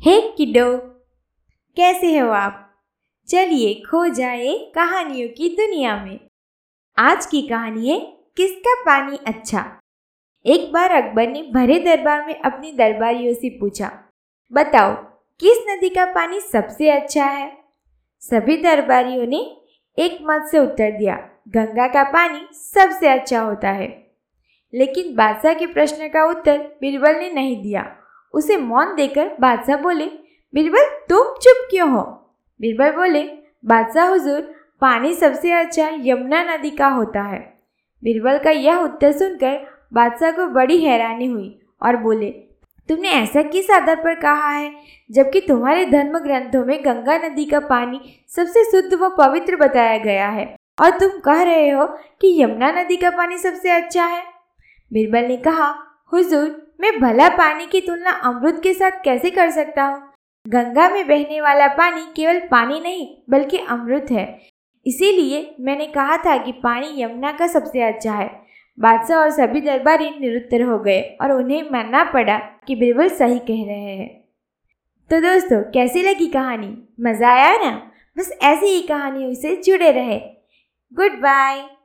हे किडो, कैसे हो आप? चलिए खो जाए कहानियों की दुनिया में। आज की कहानी है, किसका पानी अच्छा? एक बार अकबर ने भरे दरबार में अपनी दरबारियों से पूछा, बताओ, किस नदी का पानी सबसे अच्छा है? सभी दरबारियों ने एक मत से उत्तर दिया, गंगा का पानी सबसे अच्छा होता है। लेकिन बादशाह के प्रश्न का उत्तर बीरबल ने नहीं दिया। उसे मौन देकर बादशाह बोले, बीरबल, तुम चुप क्यों हो? बीरबल बोले, बादशाह हुजूर, पानी सबसे अच्छा यमुना नदी का होता है। बीरबल का यह उत्तर सुनकर बादशाह को बड़ी हैरानी हुई और बोले, तुमने ऐसा किस आधार पर कहा है, जबकि तुम्हारे धर्म ग्रंथों में गंगा नदी का पानी सबसे शुद्ध व पवित्र बताया गया है? और तुम कह रहे हो कि यमुना नदी का पानी सबसे अच्छा है? बीरबल ने कहा, हुजूर मैं भला पानी की तुलना अमृत के साथ कैसे कर सकता हूँ? गंगा में बहने वाला पानी केवल पानी नहीं, बल्कि अमृत है। इसीलिए मैंने कहा था कि पानी यमुना का सबसे अच्छा है। बादशाह और सभी दरबारी निरुत्तर हो गए और उन्हें मानना पड़ा कि बिरबल सही कह रहे हैं। तो दोस्तों, कैसी लगी कहानी? मज़ा आया ना? बस ऐसी ही कहानियों से जुड़े रहे। Good bye.